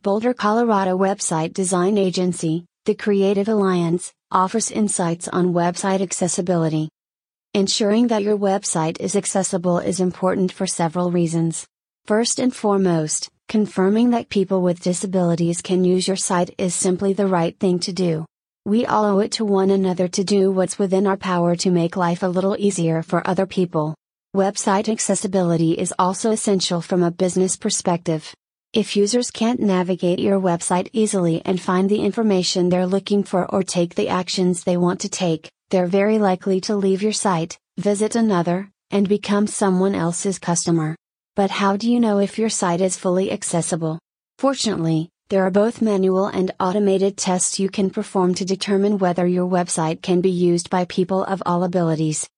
Boulder, Colorado website design agency, the Creative Alliance, offers insights on website accessibility. Ensuring that your website is accessible is important for several reasons. First and foremost, confirming that people with disabilities can use your site is simply the right thing to do. We all owe it to one another to do what's within our power to make life a little easier for other people. Website accessibility is also essential from a business perspective. If users can't navigate your website easily and find the information they're looking for or take the actions they want to take, they're very likely to leave your site, visit another, and become someone else's customer. But how do you know if your site is fully accessible? Fortunately, there are both manual and automated tests you can perform to determine whether your website can be used by people of all abilities.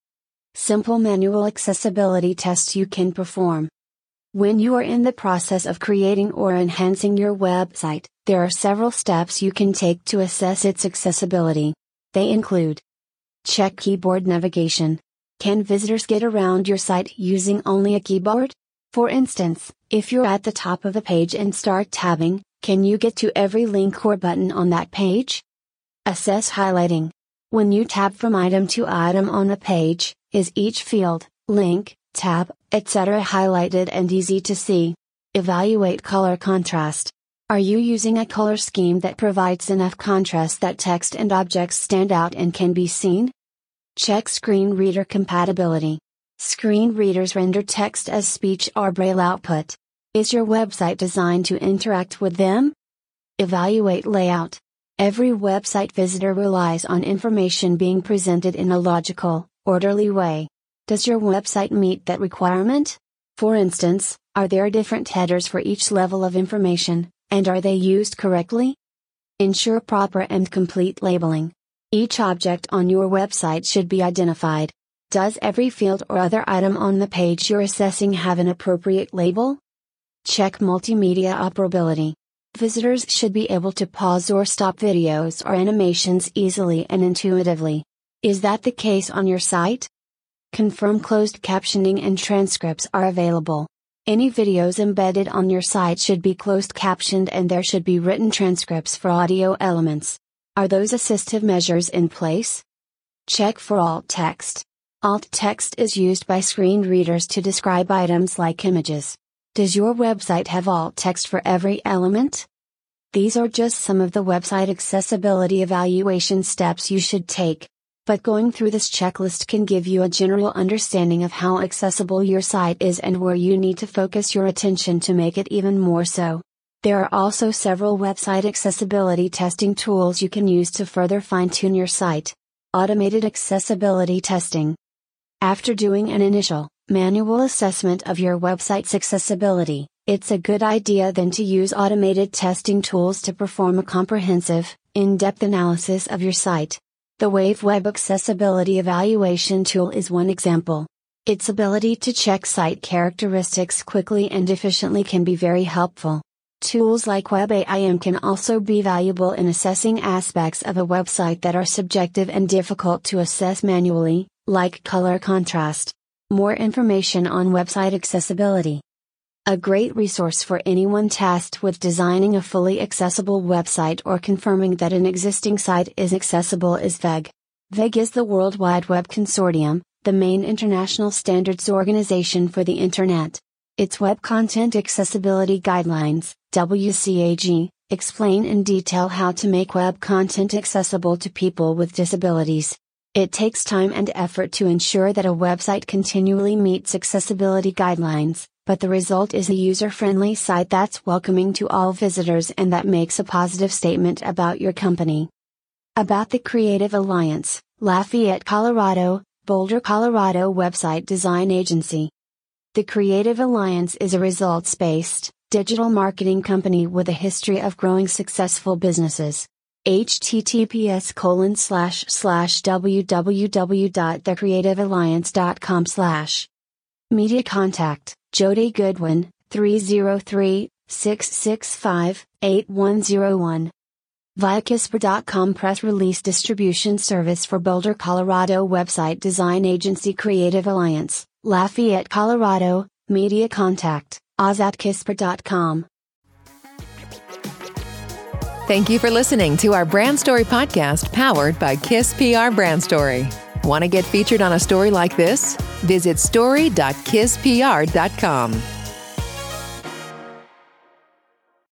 Simple manual accessibility tests you can perform. When you are in the process of creating or enhancing your website, there are several steps you can take to assess its accessibility. They include Check keyboard navigation. Can visitors get around your site using only a keyboard? For instance, if you're at the top of a page and start tabbing, can you get to every link or button on that page? Assess highlighting. When you tab from item to item on a page, is each field, link, tab, etc. highlighted and easy to see. Evaluate color contrast. Are you using a color scheme that provides enough contrast that text and objects stand out and can be seen? Check screen reader compatibility. Screen readers render text as speech or braille output. Is your website designed to interact with them? Evaluate layout. Every website visitor relies on information being presented in a logical, orderly way. Does your website meet that requirement? For instance, are there different headers for each level of information, and are they used correctly? Ensure proper and complete labeling. Each object on your website should be identified. Does every field or other item on the page you're assessing have an appropriate label? Check multimedia operability. Visitors should be able to pause or stop videos or animations easily and intuitively. Is that the case on your site? Confirm closed captioning and transcripts are available. Any videos embedded on your site should be closed captioned and there should be written transcripts for audio elements. Are those assistive measures in place? Check for alt text. Alt text is used by screen readers to describe items like images. Does your website have alt text for every element? These are just some of the website accessibility evaluation steps you should take but going through this checklist can give you a general understanding of how accessible your site is and where you need to focus your attention to make it even more so. There are also several website accessibility testing tools you can use to further fine tune your site. Automated accessibility testing. After doing an initial, manual assessment of your website's accessibility, it's a good idea then to use automated testing tools to perform a comprehensive, in depth analysis of your site. The Wave Web Accessibility Evaluation Tool is one example. Its ability to check site characteristics quickly and efficiently can be very helpful. Tools like WebAIM can also be valuable in assessing aspects of a website that are subjective and difficult to assess manually, like color contrast. More information on website accessibility. A great resource for anyone tasked with designing a fully accessible website or confirming that an existing site is accessible is VEG. VEG is the World Wide Web Consortium, the main international standards organization for the Internet. Its Web Content Accessibility Guidelines, WCAG, explain in detail how to make web content accessible to people with disabilities. It takes time and effort to ensure that a website continually meets accessibility guidelines, but the result is a user friendly site that's welcoming to all visitors and that makes a positive statement about your company. About the Creative Alliance, Lafayette, Colorado, Boulder, Colorado website design agency. The Creative Alliance is a results based, digital marketing company with a history of growing successful businesses. https colon slash slash www.thecreativealliance.com slash Media contact, Jody Goodwin, 303 665 8101. via Kisspr.com press release distribution service for Boulder, Colorado website design agency Creative Alliance, Lafayette, Colorado, media contact, oz at Kisspr.com. Thank you for listening to our Brand Story podcast powered by Kiss PR Brand Story. Want to get featured on a story like this? Visit story.kisspr.com.